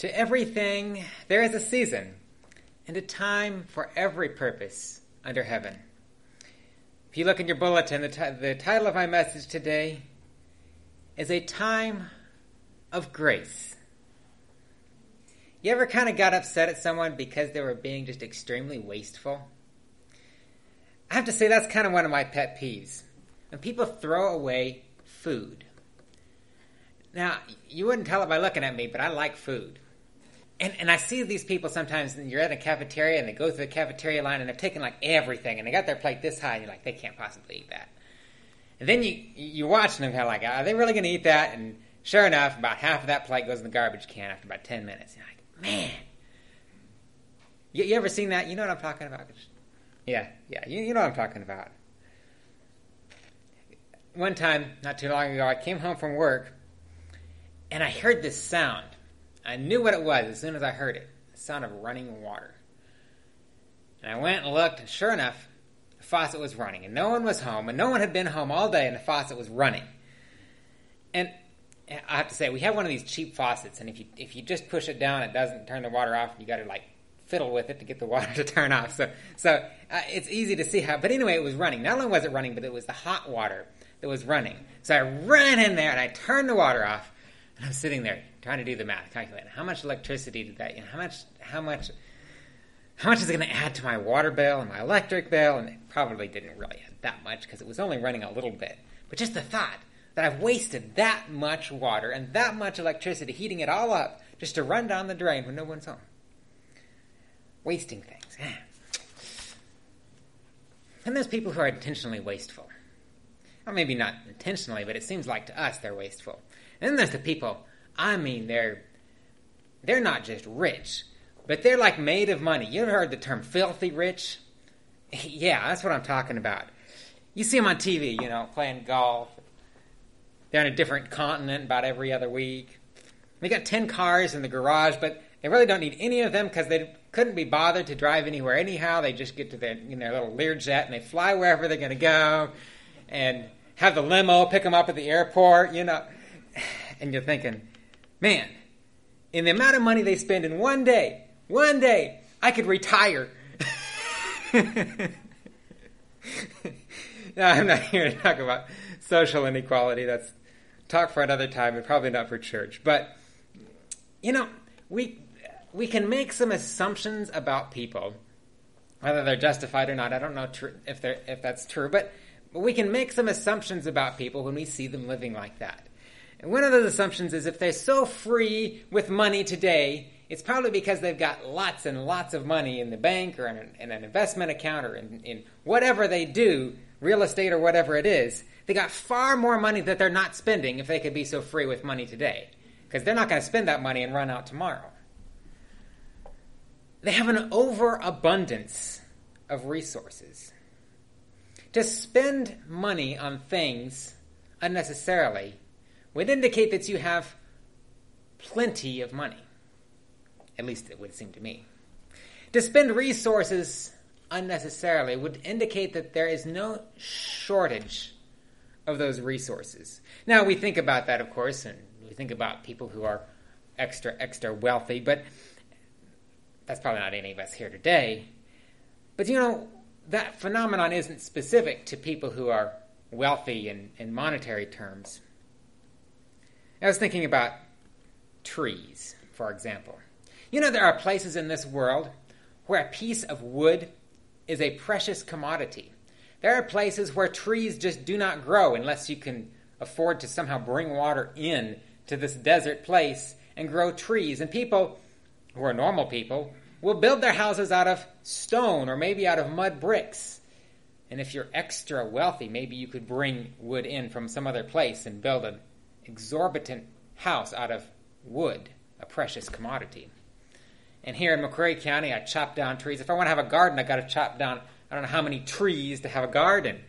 To everything there is a season and a time for every purpose under heaven. If you look in your bulletin, the, t- the title of my message today is A Time of Grace. You ever kind of got upset at someone because they were being just extremely wasteful? I have to say that's kind of one of my pet peeves. When people throw away food. Now, you wouldn't tell it by looking at me, but I like food. And, and I see these people sometimes, and you're at a cafeteria, and they go through the cafeteria line, and they're taking like everything, and they got their plate this high, and you're like, they can't possibly eat that. And then you you're watching them kind of like, are they really going to eat that? And sure enough, about half of that plate goes in the garbage can after about ten minutes. You're like, man. You, you ever seen that? You know what I'm talking about? Yeah, yeah, you, you know what I'm talking about. One time, not too long ago, I came home from work, and I heard this sound I knew what it was as soon as I heard it the sound of running water. And I went and looked, and sure enough, the faucet was running, and no one was home, and no one had been home all day, and the faucet was running. And I have to say, we have one of these cheap faucets, and if you if you just push it down, it doesn't turn the water off. and You got to like fiddle with it to get the water to turn off. So so uh, it's easy to see how. But anyway, it was running. Not only was it running, but it was the hot water that was running. So I ran in there and I turned the water off, and I'm sitting there trying to do the math, calculating how much electricity did that, you know, how much, how much, how much is it going to add to my water bill and my electric bill? And it probably didn't really add that much because it was only running a little bit. But just the thought that I've wasted that much water and that much electricity, heating it all up just to run down the drain when no one's home. Wasting things. And there's people who are intentionally wasteful. Or maybe not intentionally, but it seems like to us they're wasteful. And then there's the people I mean, they're they're not just rich, but they're like made of money. You ever heard the term filthy rich? yeah, that's what I'm talking about. You see them on TV, you know, playing golf. They're on a different continent about every other week. They got 10 cars in the garage, but they really don't need any of them because they couldn't be bothered to drive anywhere anyhow. They just get to their, you know, their little Learjet and they fly wherever they're going to go and have the limo pick them up at the airport, you know. And you're thinking, Man, in the amount of money they spend in one day, one day, I could retire. no, I'm not here to talk about social inequality. That's talk for another time and probably not for church. But you know, we we can make some assumptions about people, whether they're justified or not. I don't know tr- if they if that's true, but, but we can make some assumptions about people when we see them living like that. And one of those assumptions is if they're so free with money today, it's probably because they've got lots and lots of money in the bank or in an, in an investment account or in, in whatever they do, real estate or whatever it is. They got far more money that they're not spending if they could be so free with money today. Because they're not going to spend that money and run out tomorrow. They have an overabundance of resources. To spend money on things unnecessarily would indicate that you have plenty of money. At least it would seem to me. To spend resources unnecessarily would indicate that there is no shortage of those resources. Now, we think about that, of course, and we think about people who are extra, extra wealthy, but that's probably not any of us here today. But you know, that phenomenon isn't specific to people who are wealthy in, in monetary terms. I was thinking about trees, for example. You know, there are places in this world where a piece of wood is a precious commodity. There are places where trees just do not grow unless you can afford to somehow bring water in to this desert place and grow trees. And people who are normal people will build their houses out of stone or maybe out of mud bricks. And if you're extra wealthy, maybe you could bring wood in from some other place and build an exorbitant house out of wood, a precious commodity. And here in McCrae County, I chop down trees. If I want to have a garden, I got to chop down, I don't know how many trees to have a garden.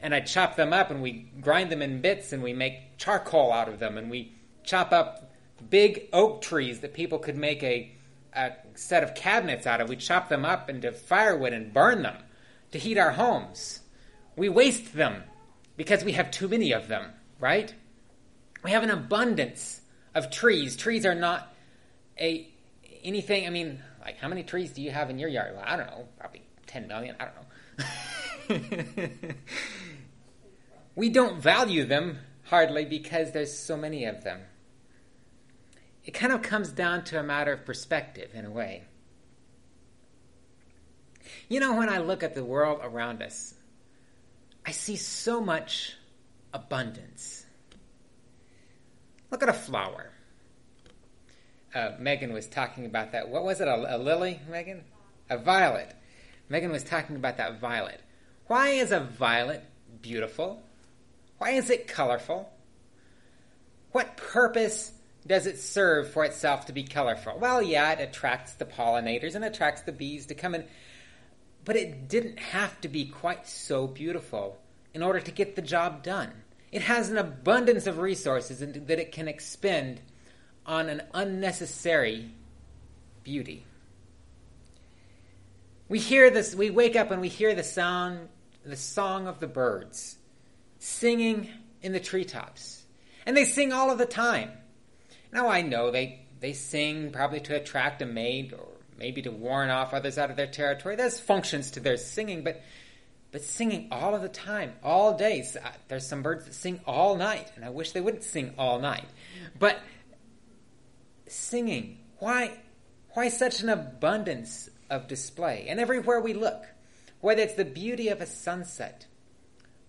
And I chop them up and we grind them in bits and we make charcoal out of them. And we chop up big oak trees that people could make a, a set of cabinets out of. We chop them up into firewood and burn them to heat our homes. We waste them because we have too many of them, right? We have an abundance of trees. Trees are not a anything. I mean, like how many trees do you have in your yard? Well, I don't know, probably ten million. I don't know. we don't value them hardly because there's so many of them. It kind of comes down to a matter of perspective in a way. You know, when I look at the world around us, I see so much abundance. Look at a flower. Uh, Megan was talking about that. What was it? A, a lily, Megan? A violet. Megan was talking about that violet. Why is a violet beautiful? Why is it colorful? What purpose does it serve for itself to be colorful? Well, yeah, it attracts the pollinators and attracts the bees to come in, but it didn't have to be quite so beautiful in order to get the job done. It has an abundance of resources that it can expend on an unnecessary beauty. We hear this, we wake up and we hear the sound, the song of the birds singing in the treetops. And they sing all of the time. Now I know they, they sing probably to attract a mate or maybe to warn off others out of their territory. There's functions to their singing, but but singing all of the time, all day. Uh, there's some birds that sing all night, and I wish they wouldn't sing all night. But singing, why why such an abundance of display? And everywhere we look, whether it's the beauty of a sunset,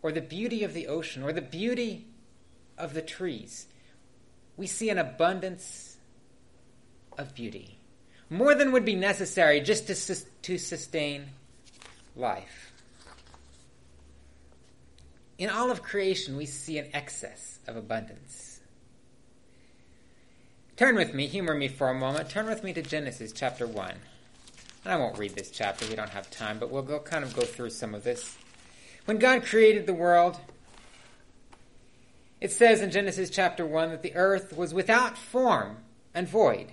or the beauty of the ocean, or the beauty of the trees, we see an abundance of beauty. More than would be necessary just to, to sustain life. In all of creation, we see an excess of abundance. Turn with me, humor me for a moment. Turn with me to Genesis chapter 1. And I won't read this chapter, we don't have time, but we'll go kind of go through some of this. When God created the world, it says in Genesis chapter 1 that the earth was without form and void.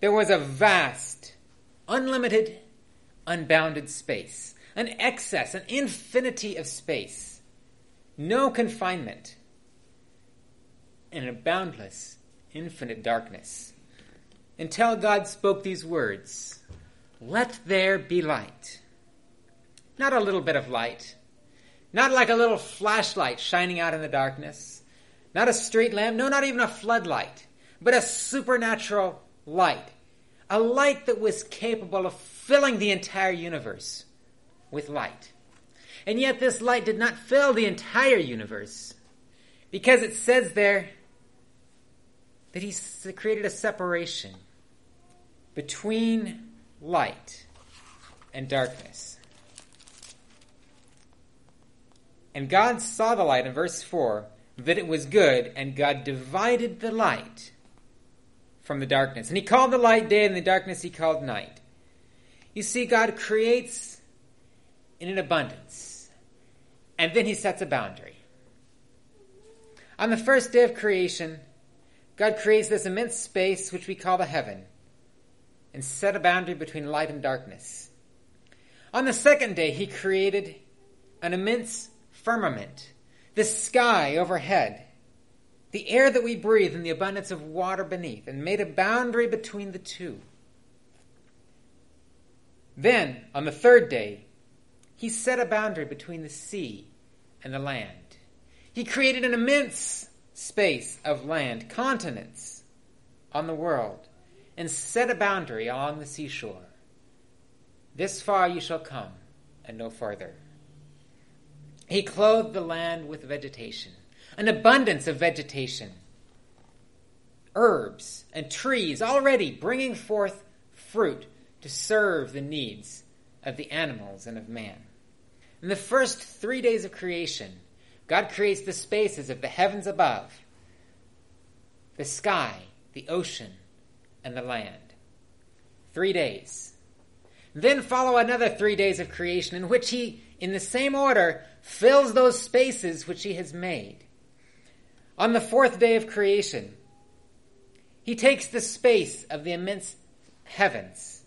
There was a vast, unlimited, unbounded space, an excess, an infinity of space, no confinement, and a boundless, infinite darkness. Until God spoke these words Let there be light. Not a little bit of light not like a little flashlight shining out in the darkness. Not a street lamp. No, not even a floodlight. But a supernatural light. A light that was capable of filling the entire universe with light. And yet this light did not fill the entire universe. Because it says there that he created a separation between light and darkness. And God saw the light in verse 4 that it was good, and God divided the light from the darkness. And he called the light day, and the darkness he called night. You see, God creates in an abundance, and then he sets a boundary. On the first day of creation, God creates this immense space which we call the heaven, and set a boundary between light and darkness. On the second day, he created an immense firmament, the sky overhead, the air that we breathe, and the abundance of water beneath, and made a boundary between the two. Then, on the third day, he set a boundary between the sea and the land. He created an immense space of land, continents on the world, and set a boundary along the seashore. This far you shall come, and no farther. He clothed the land with vegetation, an abundance of vegetation, herbs and trees already bringing forth fruit to serve the needs of the animals and of man. In the first three days of creation, God creates the spaces of the heavens above, the sky, the ocean, and the land. Three days. Then follow another three days of creation in which he, in the same order, fills those spaces which he has made. On the fourth day of creation, he takes the space of the immense heavens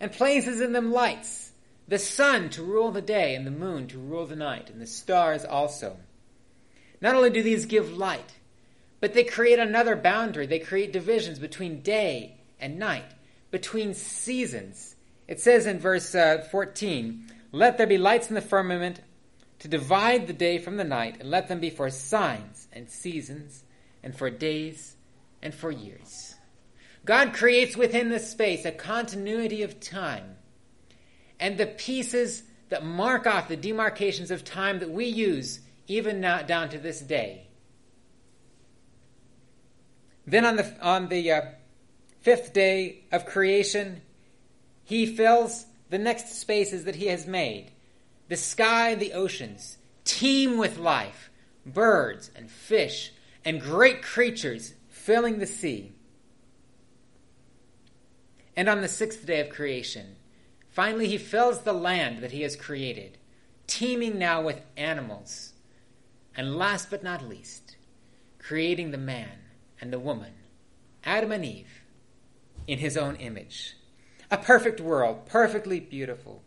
and places in them lights, the sun to rule the day and the moon to rule the night, and the stars also. Not only do these give light, But they create another boundary. They create divisions between day and night, between seasons. It says in verse uh, 14, Let there be lights in the firmament to divide the day from the night, and let them be for signs and seasons, and for days and for years. God creates within this space a continuity of time. And the pieces that mark off the demarcations of time that we use even now, down to this day. Then on the, on the uh, fifth day of creation, he fills the next spaces that he has made. The sky the oceans teem with life, birds and fish and great creatures filling the sea. And on the sixth day of creation, finally he fills the land that he has created, teeming now with animals. And last but not least, creating the man and the woman, Adam and Eve, in his own image. A perfect world, perfectly beautiful,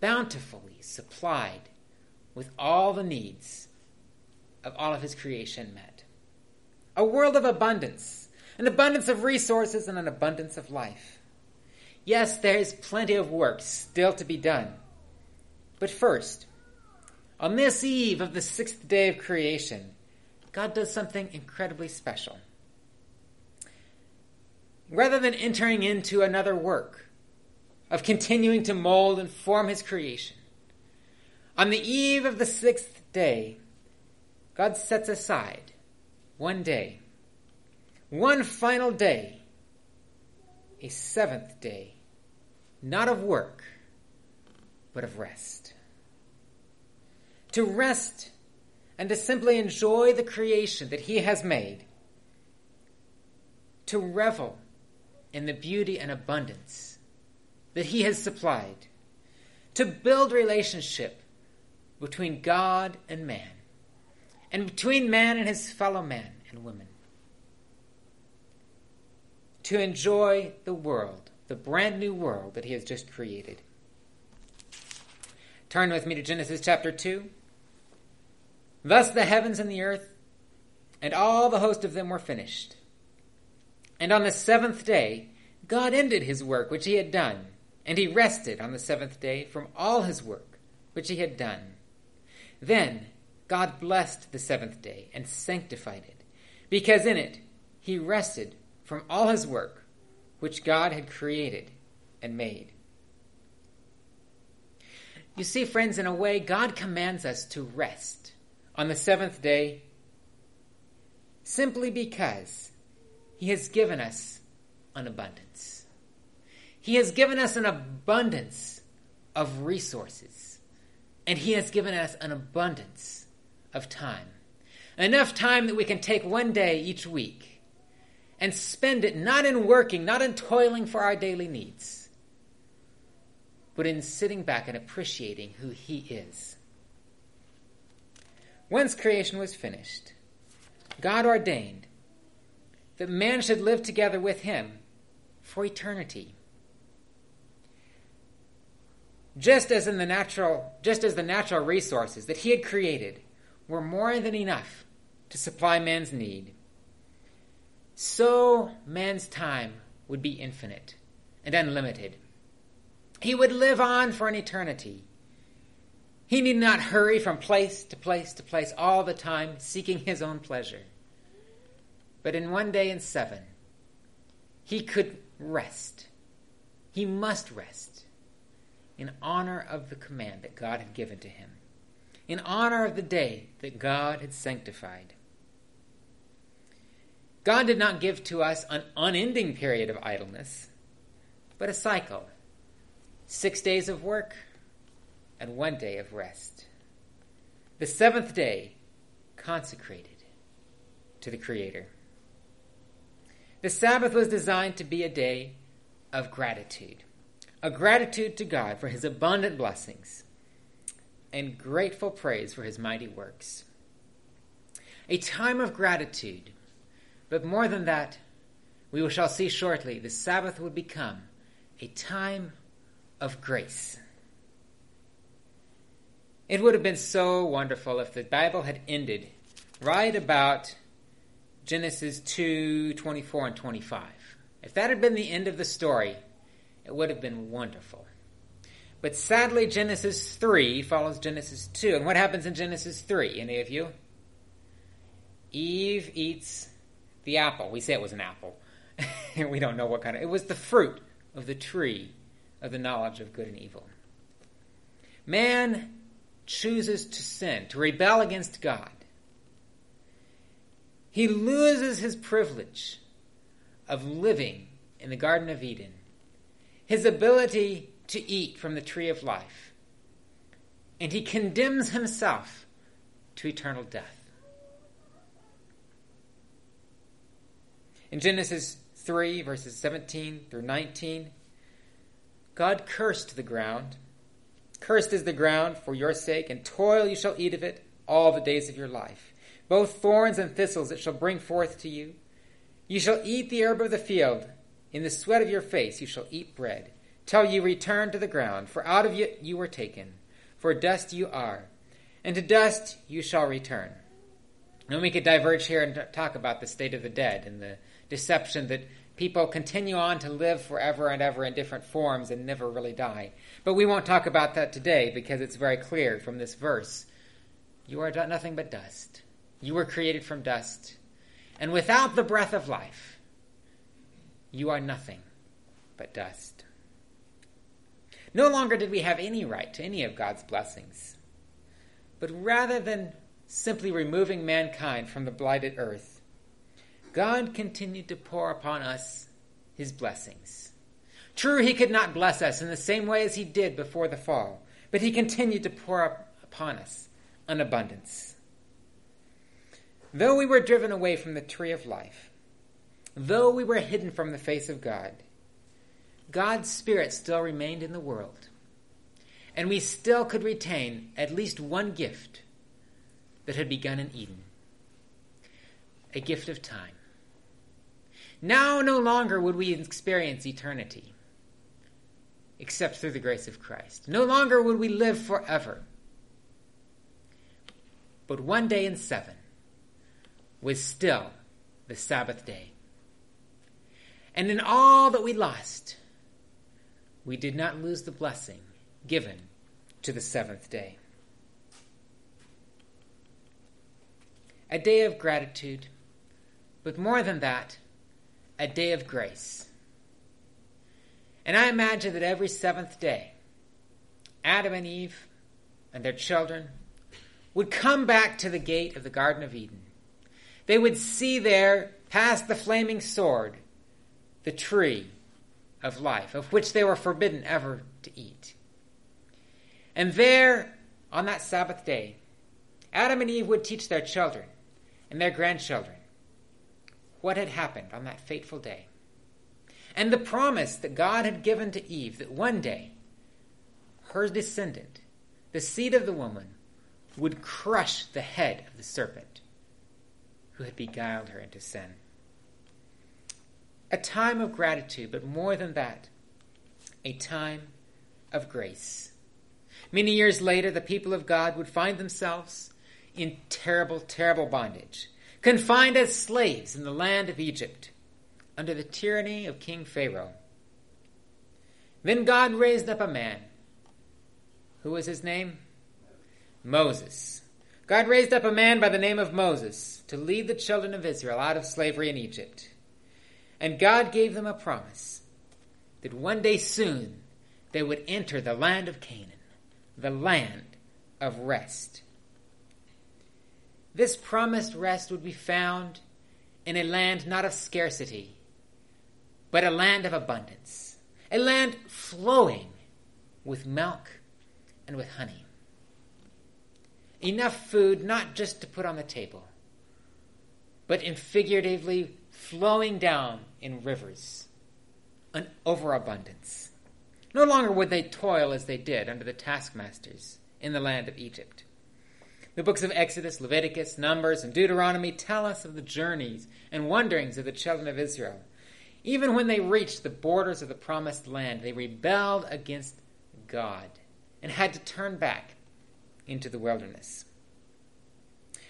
bountifully supplied with all the needs of all of his creation met. A world of abundance an abundance of resources, and an abundance of life. Yes, there is plenty of work still to be done. But first, on this eve of the sixth day of creation, God does something incredibly special. Rather than entering into another work of continuing to mold and form his creation, on the eve of the sixth day, God sets aside one day one final day, a seventh day, not of work, but of rest. To rest and to simply enjoy the creation that He has made. To revel in the beauty and abundance that He has supplied. To build relationship between God and man, and between man and his fellow man and women to enjoy the world, the brand new world that He has just created. Turn with me to Genesis chapter 2. Thus the heavens and the earth and all the host of them were finished. And on the seventh day, God ended his work which he had done, and he rested on the seventh day from all his work which he had done. Then God blessed the seventh day and sanctified it, because in it he rested from all his work which God had created and made. You see, friends, in a way, God commands us to rest on the seventh day simply because He has given us an abundance. He has given us an abundance of resources, and He has given us an abundance of time. Enough time that we can take one day each week and spend it not in working, not in toiling for our daily needs, but in sitting back and appreciating who He is. Once creation was finished, God ordained that man should live together with Him for eternity. Just as in the natural, just as the natural resources that He had created were more than enough to supply man's need so man's time would be infinite and unlimited. He would live on for an eternity. He need not hurry from place to place to place all the time, seeking his own pleasure. But in one day in seven, he could rest. He must rest in honor of the command that God had given to him, in honor of the day that God had sanctified. God did not give to us an unending period of idleness, but a cycle six days of work and one day of rest. The seventh day consecrated to the Creator. The Sabbath was designed to be a day of gratitude, a gratitude to God for His abundant blessings, and grateful praise for His mighty works. A time of gratitude but more than that, we shall see shortly, the Sabbath would become a time of grace. It would have been so wonderful if the Bible had ended right about Genesis 2 24 and 25. If that had been the end of the story, it would have been wonderful. But sadly, Genesis 3 follows Genesis 2. And what happens in Genesis 3? Any of you? Eve eats the apple. We say it was an apple. we don't know what kind of. It was the fruit of the tree of the knowledge of good and evil. Man chooses to sin, to rebel against God. He loses his privilege of living in the Garden of Eden, his ability to eat from the tree of life, and he condemns himself to eternal death. In Genesis 3, verses 17 through 19, God cursed the ground. Cursed is the ground for your sake, and toil you shall eat of it all the days of your life. Both thorns and thistles it shall bring forth to you. You shall eat the herb of the field. In the sweat of your face you shall eat bread, till you return to the ground, for out of it you were taken. For dust you are, and to dust you shall return. And we could diverge here and talk about the state of the dead and the deception that people continue on to live forever and ever in different forms and never really die. But we won't talk about that today because it's very clear from this verse. You are nothing but dust. You were created from dust. And without the breath of life, you are nothing but dust. No longer did we have any right to any of God's blessings. But rather than simply removing mankind from the blighted earth, God continued to pour upon us his blessings. True, he could not bless us in the same way as he did before the fall, but he continued to pour upon us an abundance. Though we were driven away from the tree of life, though we were hidden from the face of God, God's Spirit still remained in the world, and we still could retain at least one gift that had begun in Eden a gift of time. Now no longer would we experience eternity, except through the grace of Christ. No longer would we live forever. But one day in seven was still the Sabbath day. And in all that we lost, we did not lose the blessing given to the seventh day. A day of gratitude, but more than that, a day of grace. And I imagine that every seventh day, Adam and Eve and their children would come back to the gate of the Garden of Eden. They would see there, past the flaming sword, the tree of life, of which they were forbidden ever to eat. And there, on that Sabbath day, Adam and Eve would teach their children and their grandchildren what had happened on that fateful day. And the promise that God had given to Eve that one day her descendant, the seed of the woman, would crush the head of the serpent who had beguiled her into sin. A time of gratitude, but more than that, a time of grace. Many years later, the people of God would find themselves in terrible, terrible bondage confined as slaves in the land of Egypt under the tyranny of King Pharaoh. Then God raised up a man. Who was his name? Moses. God raised up a man by the name of Moses to lead the children of Israel out of slavery in Egypt. And God gave them a promise that one day soon they would enter the land of Canaan, the land of rest. This promised rest would be found in a land not of scarcity, but a land of abundance, a land flowing with milk and with honey. Enough food not just to put on the table, but in figuratively flowing down in rivers, an overabundance. No longer would they toil as they did under the taskmasters in the land of Egypt. The books of Exodus, Leviticus, Numbers, and Deuteronomy tell us of the journeys and wanderings of the children of Israel. Even when they reached the borders of the promised land, they rebelled against God and had to turn back into the wilderness.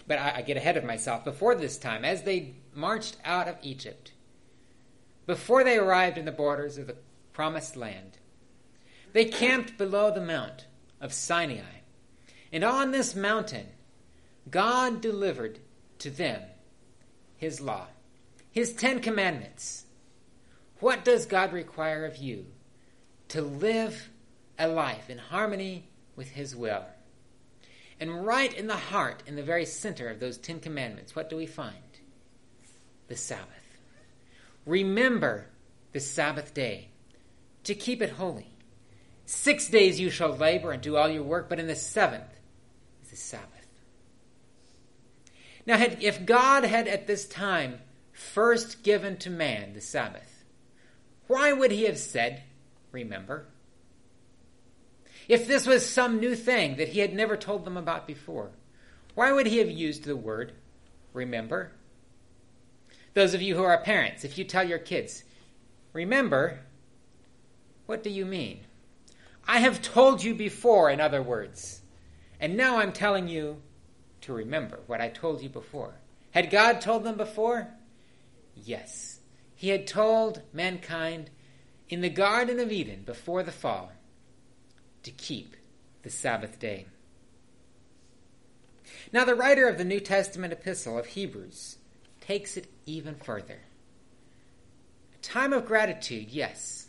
But I, I get ahead of myself. Before this time, as they marched out of Egypt, before they arrived in the borders of the promised land, they camped below the mount of Sinai. And on this mountain, God delivered to them his law, his Ten Commandments. What does God require of you? To live a life in harmony with his will. And right in the heart, in the very center of those Ten Commandments, what do we find? The Sabbath. Remember the Sabbath day to keep it holy. Six days you shall labor and do all your work, but in the seventh the Sabbath. Now, had, if God had at this time first given to man the Sabbath, why would he have said, Remember? If this was some new thing that he had never told them about before, why would he have used the word remember? Those of you who are parents, if you tell your kids, remember, what do you mean? I have told you before, in other words, and now I'm telling you to remember what I told you before. Had God told them before? Yes. He had told mankind in the Garden of Eden before the fall to keep the Sabbath day. Now, the writer of the New Testament epistle of Hebrews takes it even further. A time of gratitude, yes.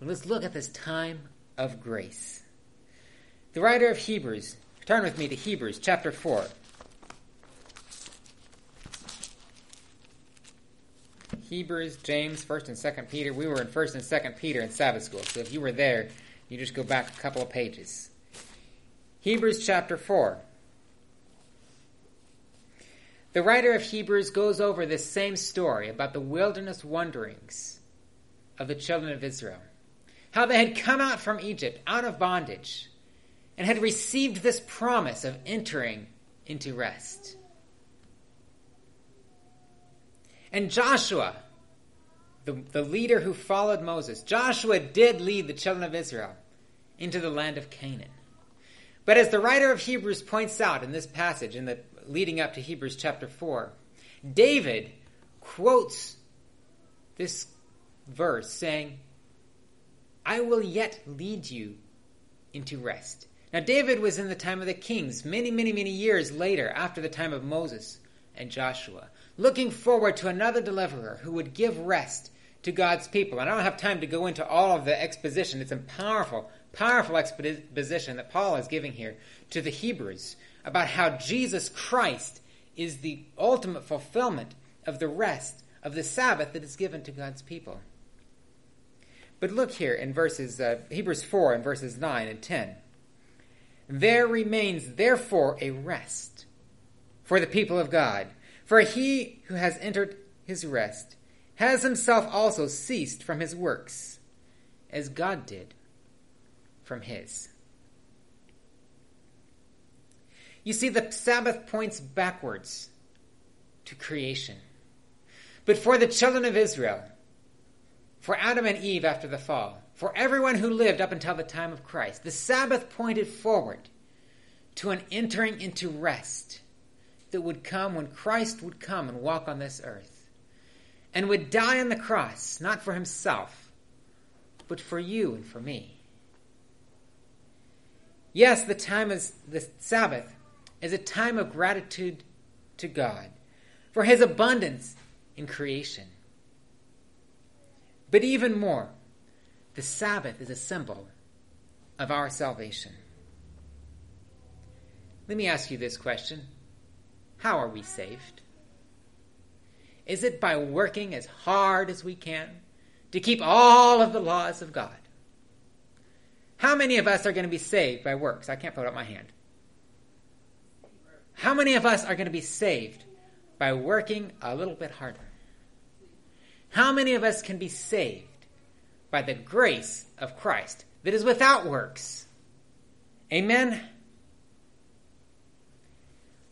But let's look at this time of grace. The writer of Hebrews, turn with me to Hebrews chapter 4. Hebrews, James, 1st and 2nd Peter. We were in 1st and 2nd Peter in Sabbath school, so if you were there, you just go back a couple of pages. Hebrews chapter 4. The writer of Hebrews goes over this same story about the wilderness wanderings of the children of Israel. How they had come out from Egypt, out of bondage, and had received this promise of entering into rest. And Joshua, the, the leader who followed Moses, Joshua did lead the children of Israel into the land of Canaan. But as the writer of Hebrews points out in this passage, in the leading up to Hebrews chapter 4, David quotes this verse saying, I will yet lead you into rest. Now, David was in the time of the kings, many, many, many years later, after the time of Moses and Joshua, looking forward to another deliverer who would give rest to God's people. And I don't have time to go into all of the exposition. It's a powerful, powerful exposition that Paul is giving here to the Hebrews about how Jesus Christ is the ultimate fulfillment of the rest of the Sabbath that is given to God's people. But look here in verses uh, Hebrews 4 and verses 9 and 10. There remains therefore a rest for the people of God. For he who has entered his rest has himself also ceased from his works, as God did from his. You see, the Sabbath points backwards to creation. But for the children of Israel, for Adam and Eve after the fall, for everyone who lived up until the time of Christ, the Sabbath pointed forward to an entering into rest that would come when Christ would come and walk on this earth and would die on the cross, not for himself, but for you and for me. Yes, the time is the Sabbath is a time of gratitude to God for his abundance in creation. But even more, the Sabbath is a symbol of our salvation. Let me ask you this question How are we saved? Is it by working as hard as we can to keep all of the laws of God? How many of us are going to be saved by works? I can't put up my hand. How many of us are going to be saved by working a little bit harder? How many of us can be saved by the grace of Christ that is without works? Amen?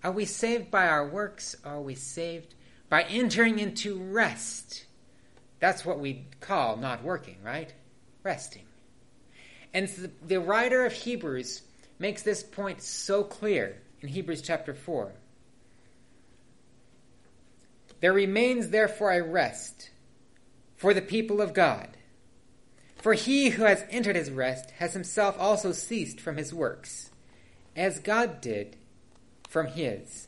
Are we saved by our works? Or are we saved by entering into rest? That's what we call not working, right? Resting. And the writer of Hebrews makes this point so clear in Hebrews chapter 4. There remains therefore a rest for the people of God. For he who has entered his rest has himself also ceased from his works, as God did from his.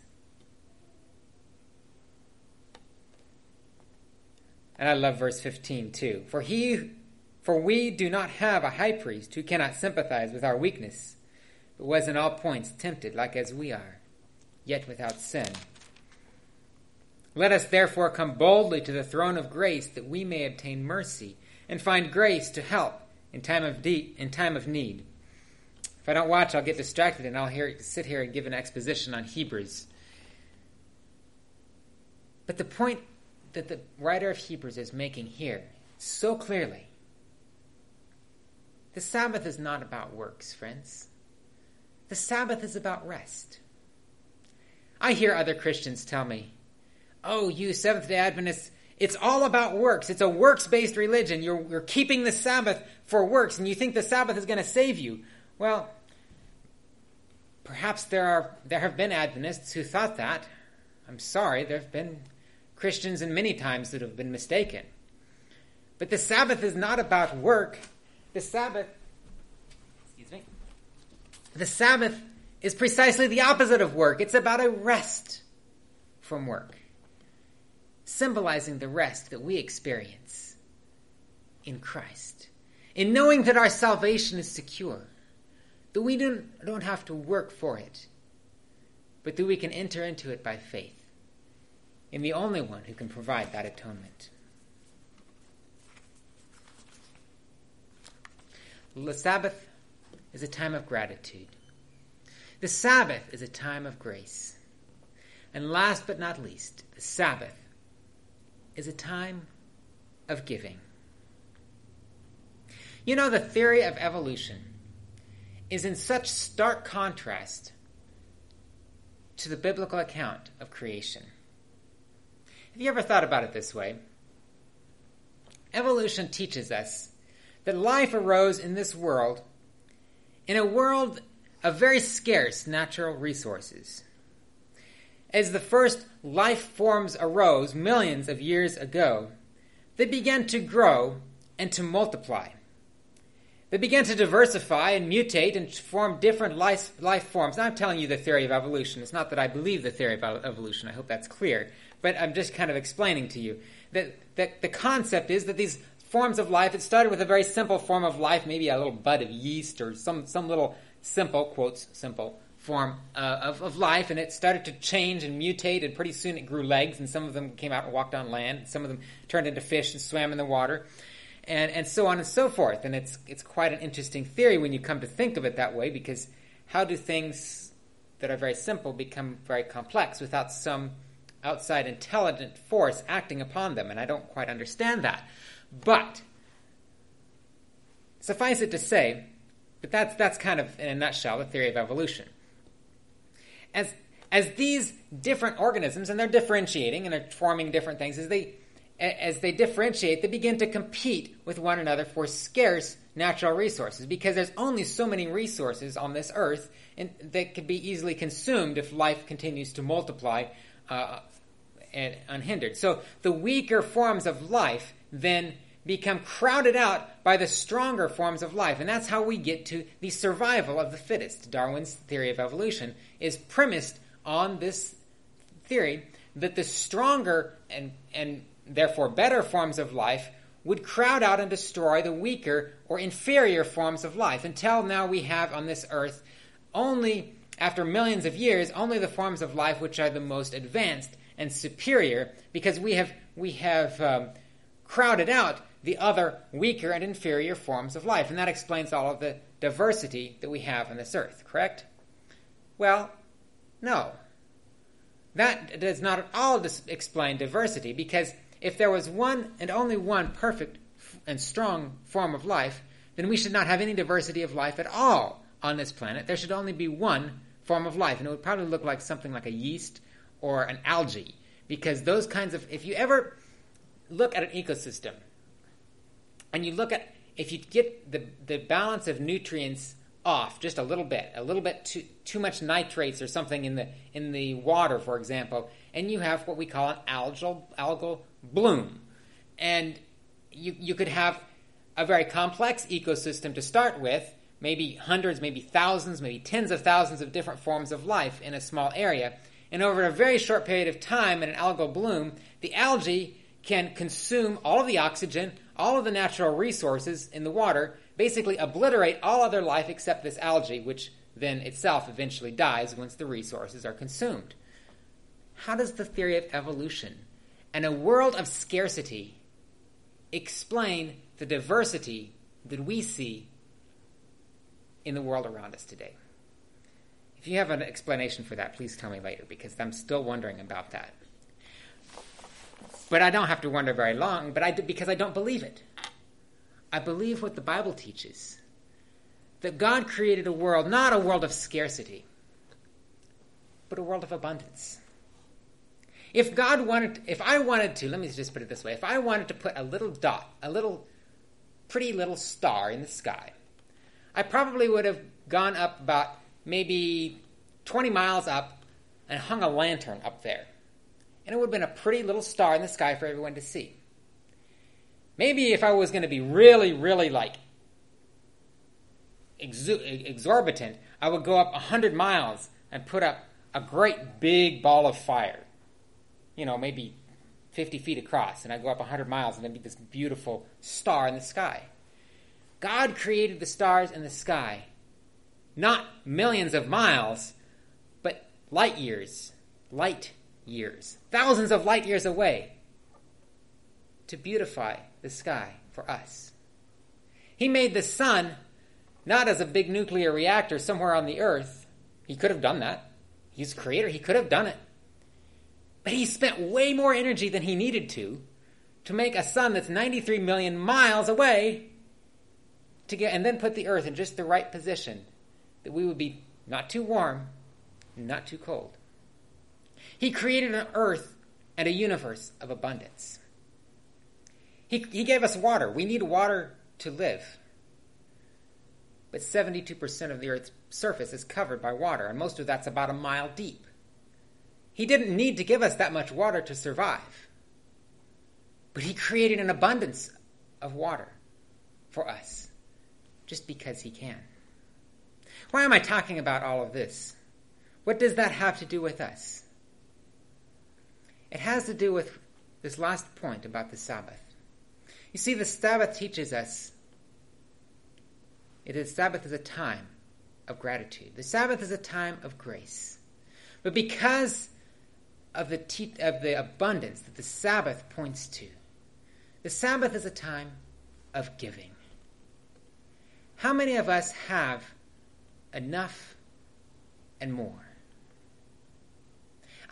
And I love verse 15 too. For he for we do not have a high priest who cannot sympathize with our weakness, but was in all points tempted like as we are, yet without sin. Let us therefore come boldly to the throne of grace that we may obtain mercy and find grace to help in time of de- in time of need. If I don't watch, I'll get distracted and I'll hear, sit here and give an exposition on Hebrews. But the point that the writer of Hebrews is making here so clearly the Sabbath is not about works, friends. The Sabbath is about rest. I hear other Christians tell me, oh, you Seventh day Adventists, it's all about works. It's a works based religion. You're, you're keeping the Sabbath for works, and you think the Sabbath is going to save you. Well, perhaps there, are, there have been Adventists who thought that. I'm sorry, there have been Christians in many times that have been mistaken. But the Sabbath is not about work. The Sabbath, excuse me, the Sabbath is precisely the opposite of work. It's about a rest from work symbolizing the rest that we experience in Christ, in knowing that our salvation is secure, that we don't, don't have to work for it, but that we can enter into it by faith in the only one who can provide that atonement. The Sabbath is a time of gratitude. The Sabbath is a time of grace. And last but not least, the Sabbath is a time of giving. You know, the theory of evolution is in such stark contrast to the biblical account of creation. Have you ever thought about it this way? Evolution teaches us that life arose in this world in a world of very scarce natural resources. As the first life forms arose millions of years ago, they began to grow and to multiply. They began to diversify and mutate and form different life, life forms. Now, I'm telling you the theory of evolution. It's not that I believe the theory of evolution. I hope that's clear. But I'm just kind of explaining to you that, that the concept is that these forms of life, it started with a very simple form of life, maybe a little bud of yeast or some, some little simple, quotes, simple form uh, of, of life, and it started to change and mutate, and pretty soon it grew legs, and some of them came out and walked on land, and some of them turned into fish and swam in the water, and, and so on and so forth. And it's, it's quite an interesting theory when you come to think of it that way, because how do things that are very simple become very complex without some outside intelligent force acting upon them? And I don't quite understand that. But, suffice it to say, but that's, that's kind of, in a nutshell, the theory of evolution as as these different organisms and they're differentiating and they're forming different things as they as they differentiate they begin to compete with one another for scarce natural resources because there's only so many resources on this earth and that could be easily consumed if life continues to multiply uh, and unhindered. So the weaker forms of life then become crowded out by the stronger forms of life. And that's how we get to the survival of the fittest. Darwin's theory of evolution is premised on this theory that the stronger and, and therefore better forms of life would crowd out and destroy the weaker or inferior forms of life until now we have on this earth only after millions of years only the forms of life which are the most advanced and superior because we have we have um, crowded out the other weaker and inferior forms of life. And that explains all of the diversity that we have on this earth, correct? Well, no. That does not at all dis- explain diversity because if there was one and only one perfect and strong form of life, then we should not have any diversity of life at all on this planet. There should only be one form of life, and it would probably look like something like a yeast or an algae because those kinds of, if you ever look at an ecosystem and you look at if you get the, the balance of nutrients off just a little bit, a little bit too, too much nitrates or something in the in the water, for example, and you have what we call an algal algal bloom, and you you could have a very complex ecosystem to start with, maybe hundreds, maybe thousands, maybe tens of thousands of different forms of life in a small area, and over a very short period of time in an algal bloom, the algae can consume all of the oxygen, all of the natural resources in the water, basically obliterate all other life except this algae, which then itself eventually dies once the resources are consumed. How does the theory of evolution and a world of scarcity explain the diversity that we see in the world around us today? If you have an explanation for that, please tell me later because I'm still wondering about that. But I don't have to wonder very long, but I because I don't believe it. I believe what the Bible teaches. That God created a world, not a world of scarcity, but a world of abundance. If God wanted, if I wanted to, let me just put it this way, if I wanted to put a little dot, a little pretty little star in the sky, I probably would have gone up about maybe 20 miles up and hung a lantern up there. And it would have been a pretty little star in the sky for everyone to see. Maybe if I was going to be really, really like exorbitant, I would go up 100 miles and put up a great big ball of fire. You know, maybe 50 feet across. And I'd go up 100 miles and there'd be this beautiful star in the sky. God created the stars in the sky, not millions of miles, but light years. Light years. Thousands of light years away to beautify the sky for us. He made the sun not as a big nuclear reactor somewhere on the earth. He could have done that. He's creator, he could have done it. But he spent way more energy than he needed to to make a sun that's 93 million miles away to get and then put the earth in just the right position that we would be not too warm, not too cold. He created an earth and a universe of abundance. He, he gave us water. We need water to live. But 72% of the Earth's surface is covered by water, and most of that's about a mile deep. He didn't need to give us that much water to survive. But He created an abundance of water for us just because He can. Why am I talking about all of this? What does that have to do with us? It has to do with this last point about the Sabbath. You see, the Sabbath teaches us it is Sabbath is a time of gratitude. The Sabbath is a time of grace. But because of the, te- of the abundance that the Sabbath points to, the Sabbath is a time of giving. How many of us have enough and more?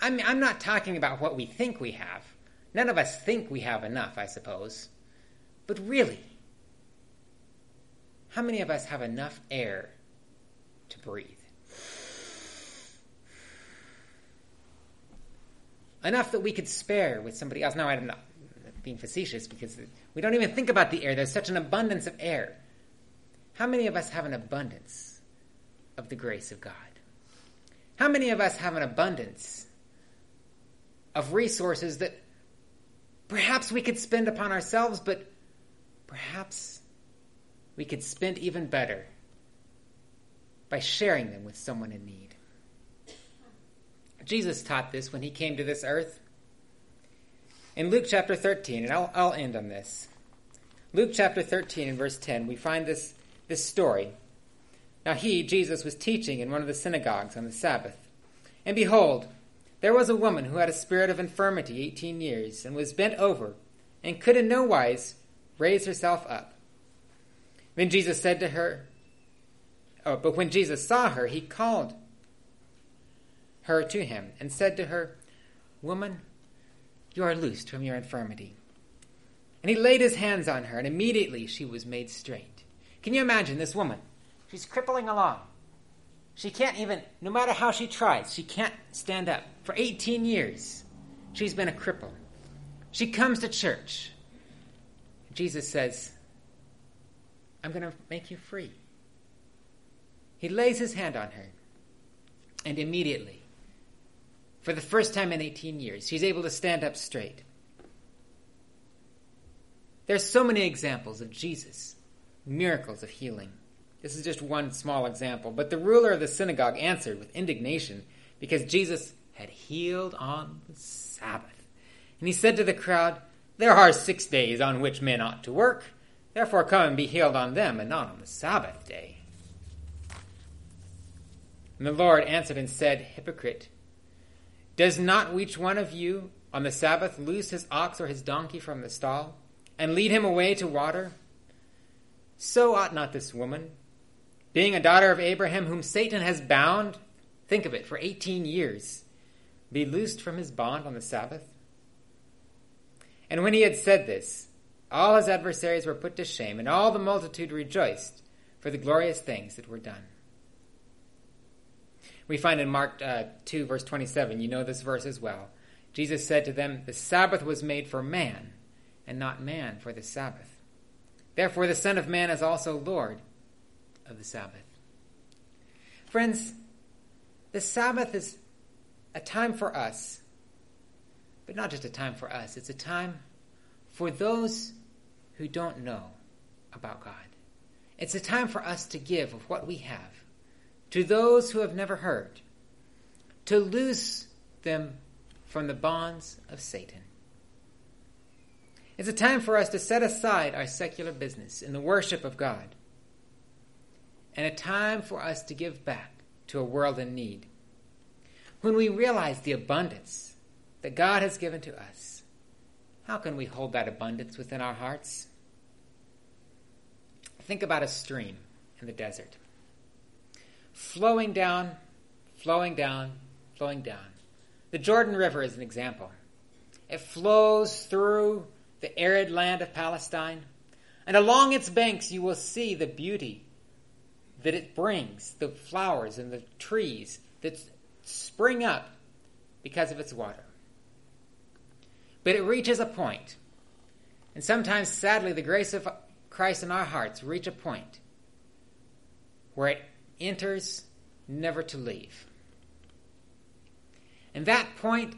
I'm, I'm not talking about what we think we have. None of us think we have enough, I suppose. But really, how many of us have enough air to breathe? Enough that we could spare with somebody else. Now, I'm not being facetious because we don't even think about the air. There's such an abundance of air. How many of us have an abundance of the grace of God? How many of us have an abundance of resources that perhaps we could spend upon ourselves, but perhaps we could spend even better by sharing them with someone in need. Jesus taught this when he came to this earth. In Luke chapter 13, and I'll, I'll end on this. Luke chapter 13 and verse 10, we find this, this story. Now he, Jesus, was teaching in one of the synagogues on the Sabbath. And behold, there was a woman who had a spirit of infirmity eighteen years, and was bent over, and could in no wise raise herself up. Then Jesus said to her, oh, but when Jesus saw her, he called her to him and said to her, Woman, you are loosed from your infirmity. And he laid his hands on her, and immediately she was made straight. Can you imagine this woman? She's crippling along. She can't even, no matter how she tries, she can't stand up. For 18 years, she's been a cripple. She comes to church. Jesus says, I'm going to make you free. He lays his hand on her, and immediately, for the first time in 18 years, she's able to stand up straight. There's so many examples of Jesus, miracles of healing. This is just one small example, but the ruler of the synagogue answered with indignation because Jesus had healed on the Sabbath. And he said to the crowd, There are six days on which men ought to work. Therefore, come and be healed on them, and not on the Sabbath day. And the Lord answered and said, Hypocrite, does not each one of you on the Sabbath loose his ox or his donkey from the stall, and lead him away to water? So ought not this woman, being a daughter of Abraham, whom Satan has bound, think of it, for 18 years, be loosed from his bond on the Sabbath? And when he had said this, all his adversaries were put to shame, and all the multitude rejoiced for the glorious things that were done. We find in Mark uh, 2, verse 27, you know this verse as well. Jesus said to them, The Sabbath was made for man, and not man for the Sabbath. Therefore, the Son of Man is also Lord of the Sabbath. Friends, the Sabbath is a time for us, but not just a time for us, it's a time for those who don't know about God. It's a time for us to give of what we have to those who have never heard, to loose them from the bonds of Satan. It's a time for us to set aside our secular business in the worship of God, and a time for us to give back to a world in need. When we realize the abundance that God has given to us, how can we hold that abundance within our hearts? Think about a stream in the desert flowing down, flowing down, flowing down. The Jordan River is an example. It flows through the arid land of Palestine, and along its banks you will see the beauty that it brings, the flowers and the trees that spring up because of its water. But it reaches a point, and sometimes, sadly, the grace of Christ in our hearts reach a point where it enters never to leave. And that point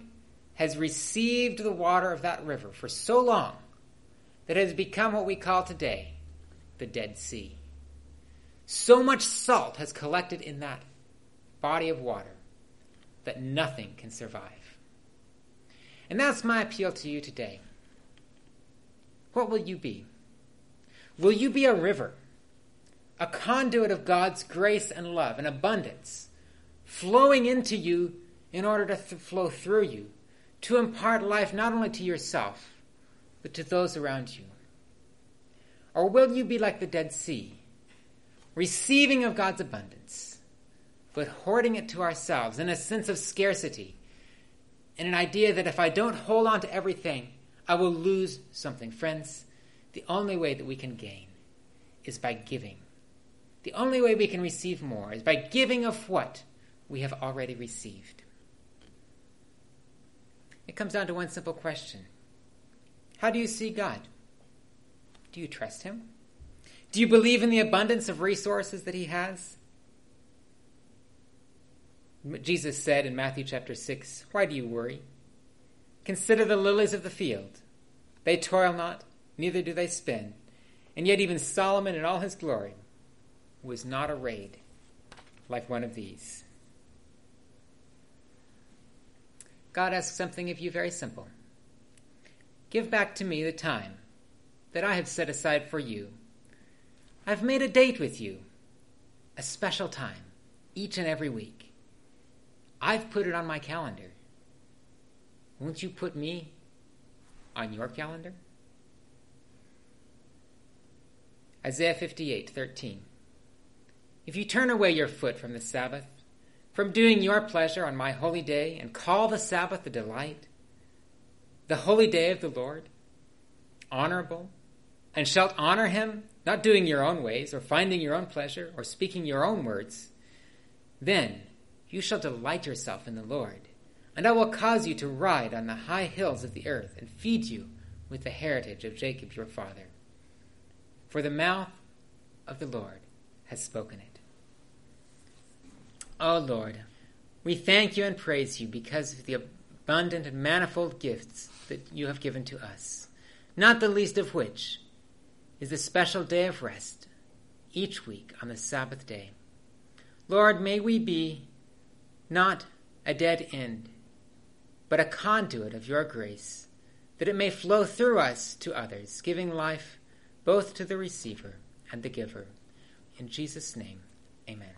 has received the water of that river for so long that it has become what we call today the Dead Sea. So much salt has collected in that body of water that nothing can survive. And that's my appeal to you today. What will you be? Will you be a river? a conduit of God's grace and love and abundance flowing into you in order to th- flow through you, to impart life not only to yourself, but to those around you? Or will you be like the Dead Sea, receiving of God's abundance, but hoarding it to ourselves in a sense of scarcity, in an idea that if I don't hold on to everything, I will lose something? Friends, the only way that we can gain is by giving the only way we can receive more is by giving of what we have already received. It comes down to one simple question How do you see God? Do you trust Him? Do you believe in the abundance of resources that He has? Jesus said in Matthew chapter 6, Why do you worry? Consider the lilies of the field. They toil not, neither do they spin. And yet, even Solomon in all his glory was not arrayed like one of these. God asks something of you very simple. Give back to me the time that I have set aside for you. I've made a date with you, a special time, each and every week. I've put it on my calendar. Won't you put me on your calendar? Isaiah 58 13. If you turn away your foot from the Sabbath, from doing your pleasure on my holy day, and call the Sabbath a delight, the holy day of the Lord, honorable, and shalt honor him, not doing your own ways, or finding your own pleasure, or speaking your own words, then you shall delight yourself in the Lord, and I will cause you to ride on the high hills of the earth, and feed you with the heritage of Jacob your father. For the mouth of the Lord has spoken it. O oh Lord, we thank you and praise you because of the abundant and manifold gifts that you have given to us, not the least of which is the special day of rest each week on the Sabbath day. Lord, may we be not a dead end, but a conduit of your grace, that it may flow through us to others, giving life both to the receiver and the giver. In Jesus' name, amen.